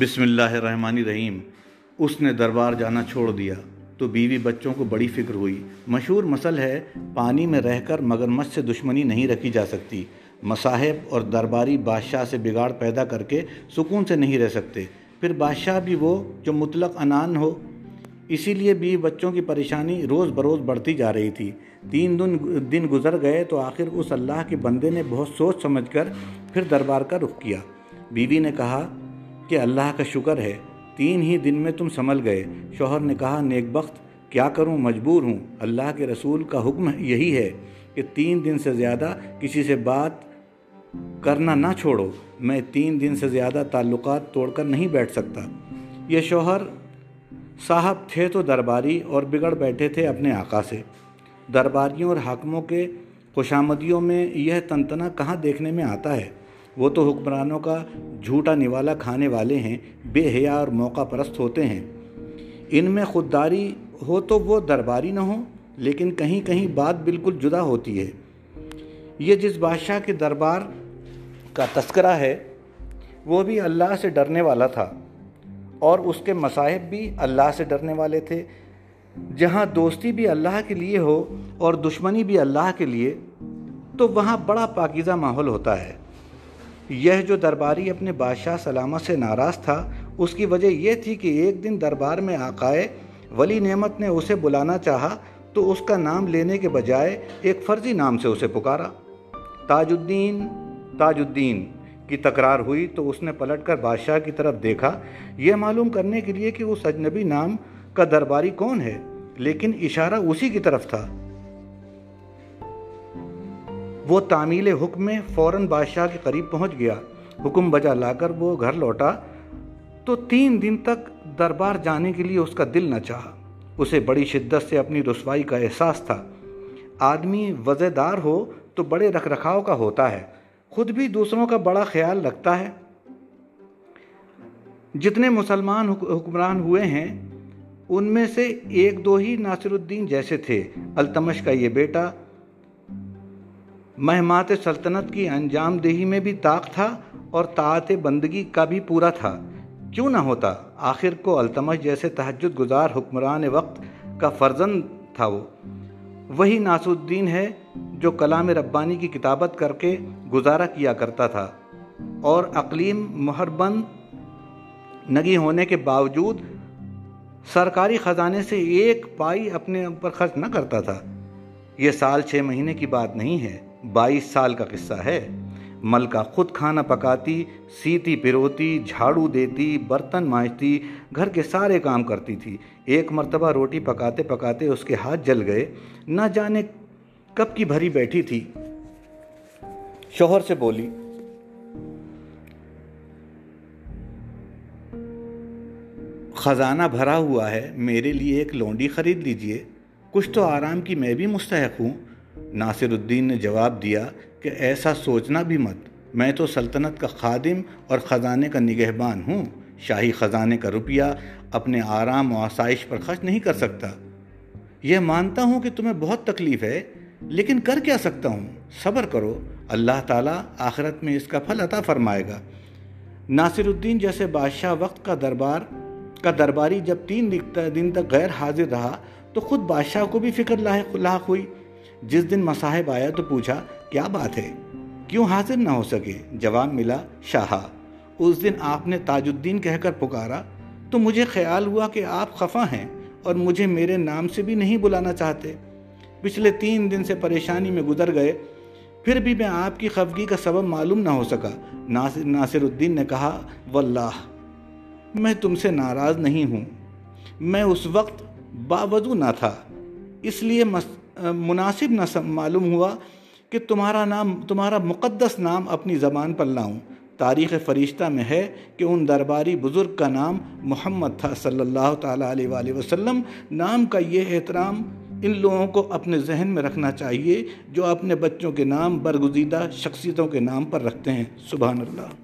بسم اللہ الرحمن الرحیم۔ اس نے دربار جانا چھوڑ دیا۔ تو بیوی بچوں کو بڑی فکر ہوئی۔ مشہور مسل ہے، پانی میں رہ کر مگرمچھ سے دشمنی نہیں رکھی جا سکتی۔ مصاحب اور درباری بادشاہ سے بگاڑ پیدا کر کے سکون سے نہیں رہ سکتے۔ پھر بادشاہ بھی وہ جو مطلق انان ہو۔ اسی لیے بیوی بچوں کی پریشانی روز بروز بڑھتی جا رہی تھی۔ تین دن دن گزر گئے تو آخر اس اللہ کے بندے نے بہت سوچ سمجھ کر پھر دربار کا رخ کیا۔ بیوی نے کہا کہ اللہ کا شکر ہے، تین ہی دن میں تم سنبھل گئے۔ شوہر نے کہا، نیک بخت، کیا کروں؟ مجبور ہوں۔ اللہ کے رسول کا حکم یہی ہے کہ تین دن سے زیادہ کسی سے بات کرنا نہ چھوڑو۔ میں تین دن سے زیادہ تعلقات توڑ کر نہیں بیٹھ سکتا۔ یہ شوہر صاحب تھے تو درباری اور بگڑ بیٹھے تھے اپنے آقا سے۔ درباریوں اور حاکموں کے خوشامدیوں میں یہ تنتنا کہاں دیکھنے میں آتا ہے؟ وہ تو حکمرانوں کا جھوٹا نوالا کھانے والے ہیں، بے حیا اور موقع پرست ہوتے ہیں۔ ان میں خودداری ہو تو وہ درباری نہ ہو لیکن کہیں کہیں بات بالکل جدا ہوتی ہے۔ یہ جس بادشاہ کے دربار کا تذکرہ ہے، وہ بھی اللہ سے ڈرنے والا تھا۔ اور اس کے مصاحب بھی اللہ سے ڈرنے والے تھے۔ جہاں دوستی بھی اللہ کے لیے ہو اور دشمنی بھی اللہ کے لیے، تو وہاں بڑا پاکیزہ ماحول ہوتا ہے۔ یہ جو درباری اپنے بادشاہ سلامت سے ناراض تھا، اس کی وجہ یہ تھی کہ ایک دن دربار میں آقائے ولی نعمت نے اسے بلانا چاہا تو اس کا نام لینے کے بجائے ایک فرضی نام سے اسے پکارا۔ تاج الدین تاج الدین کی تکرار ہوئی تو اس نے پلٹ کر بادشاہ کی طرف دیکھا۔ یہ معلوم کرنے کے لیے کہ اس اجنبی نام کا درباری کون ہے، لیکن اشارہ اسی کی طرف تھا۔ وہ تعمیل حکم میں فوراً بادشاہ کے قریب پہنچ گیا۔ حکم بجا لا کر وہ گھر لوٹا۔ تو تین دن تک دربار جانے کے لیے اس کا دل نہ چاہا۔ اسے بڑی شدت سے اپنی رسوائی کا احساس تھا۔ آدمی وزے دار ہو تو بڑے رکھ رکھاؤ کا ہوتا ہے۔ خود بھی دوسروں کا بڑا خیال رکھتا ہے۔ جتنے مسلمان حکمران ہوئے ہیں، ان میں سے ایک دو ہی ناصر الدین جیسے تھے۔ التمش کا یہ بیٹا مہمات سلطنت کی انجام دہی میں بھی طاق تھا اور طاعت بندگی کا بھی پورا تھا۔ کیوں نہ ہوتا، آخر کو التمش جیسے تہجد گزار حکمران وقت کا فرزند تھا وہ۔ وہی ناصر الدین ہے جو کلام ربانی کی کتابت کر کے گزارا کیا کرتا تھا۔ اور اقلیم مہربند نگی ہونے کے باوجود سرکاری خزانے سے ایک پائی اپنے اوپر خرچ نہ کرتا تھا۔ یہ سال چھ مہینے کی بات نہیں ہے۔ بائیس سال کا قصہ ہے۔ ملکہ خود کھانا پکاتی، سیتی پروتی جھاڑو دیتی، برتن مانجتی، گھر کے سارے کام کرتی تھی۔ ایک مرتبہ روٹی پکاتے پکاتے اس کے ہاتھ جل گئے۔ نہ جانے کب کی بھری بیٹھی تھی۔ شوہر سے بولی، خزانہ بھرا ہوا ہے، میرے لیے ایک لونڈی خرید لیجیے۔ کچھ تو آرام کی میں بھی مستحق ہوں۔ ناصر الدین نے جواب دیا کہ ایسا سوچنا بھی مت۔ میں تو سلطنت کا خادم اور خزانے کا نگہبان ہوں۔ شاہی خزانے کا روپیہ اپنے آرام و آسائش پر خرچ نہیں کر سکتا۔ یہ مانتا ہوں کہ تمہیں بہت تکلیف ہے، لیکن کر کیا سکتا ہوں؟ صبر کرو، اللہ تعالیٰ آخرت میں اس کا پھل عطا فرمائے گا۔ ناصر الدین جیسے بادشاہ وقت کا دربار، کا درباری جب تین دن تک غیر حاضر رہا، تو خود بادشاہ کو بھی فکر لاحق لاحق ہوئی۔ جس دن مصاحب آیا تو پوچھا، کیا بات ہے؟ کیوں حاضر نہ ہو سکے؟ جواب ملا، شاہا، اس دن آپ نے تاج الدین کہہ کر پکارا، تو مجھے خیال ہوا کہ آپ خفا ہیں اور مجھے میرے نام سے بھی نہیں بلانا چاہتے۔ پچھلے تین دن سے پریشانی میں گزر گئے، پھر بھی میں آپ کی خفگی کا سبب معلوم نہ ہو سکا۔ ناصر ناصر الدین نے کہا، واللہ، میں تم سے ناراض نہیں ہوں۔ میں اس وقت باوضو نہ تھا، اس لیے مناسب نہ معلوم ہوا کہ تمہارا نام، تمہارا مقدس نام اپنی زبان پر لاؤں۔ تاریخ فرشتہ میں ہے کہ ان درباری بزرگ کا نام محمد تھا صلی اللہ تعالیٰ علیہ وآلہ وسلم۔ نام کا یہ احترام ان لوگوں کو اپنے ذہن میں رکھنا چاہیے جو اپنے بچوں کے نام، برگزیدہ شخصیتوں کے نام پر رکھتے ہیں۔ سبحان اللہ۔